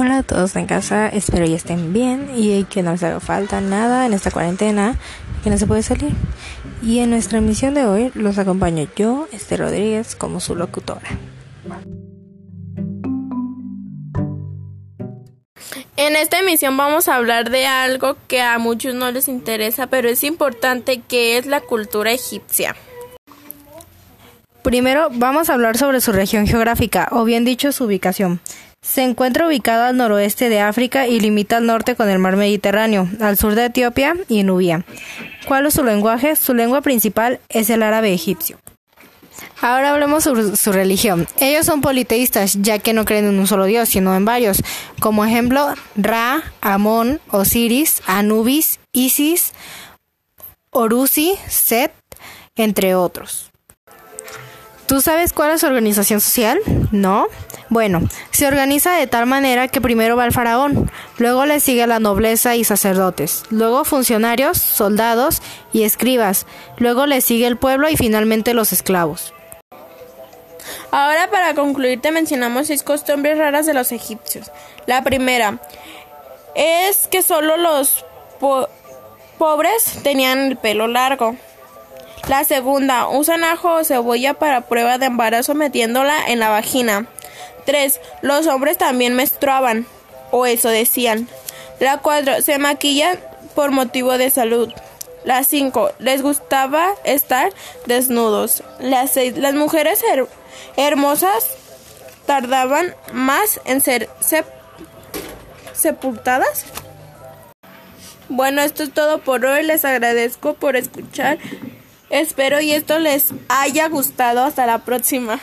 Hola a todos en casa, espero que estén bien y que no les haga falta nada en esta cuarentena, que no se puede salir. Y en nuestra emisión de hoy los acompaño yo, Esther Rodríguez, como su locutora. En esta emisión vamos a hablar de algo que a muchos no les interesa, pero es importante, que es la cultura egipcia. Primero vamos a hablar sobre su región geográfica, o bien dicho su ubicación. Se encuentra ubicada al noroeste de África y limita al norte con el mar Mediterráneo, al sur de Etiopía y Nubia. ¿Cuál es su lenguaje? Su lengua principal es el árabe egipcio. Ahora hablemos sobre su religión. Ellos son politeístas, ya que no creen en un solo dios, sino en varios, como ejemplo Ra, Amón, Osiris, Anubis, Isis, Orusi, Set, entre otros. ¿Tú sabes cuál es su organización social? ¿No? Bueno, se organiza de tal manera que primero va el faraón, luego le sigue la nobleza y sacerdotes, luego funcionarios, soldados y escribas, luego le sigue el pueblo y finalmente los esclavos. Ahora para concluir te mencionamos seis costumbres raras de los egipcios. La primera es que solo los pobres tenían el pelo largo. La segunda, usan ajo o cebolla para prueba de embarazo metiéndola en la vagina. 3. Los hombres también menstruaban, o eso decían. La 4. Se maquillan por motivo de salud. La 5. Les gustaba estar desnudos. La 6. Las mujeres hermosas tardaban más en ser sepultadas. Bueno, esto es todo por hoy. Les agradezco por escuchar. Espero y esto les haya gustado. Hasta la próxima.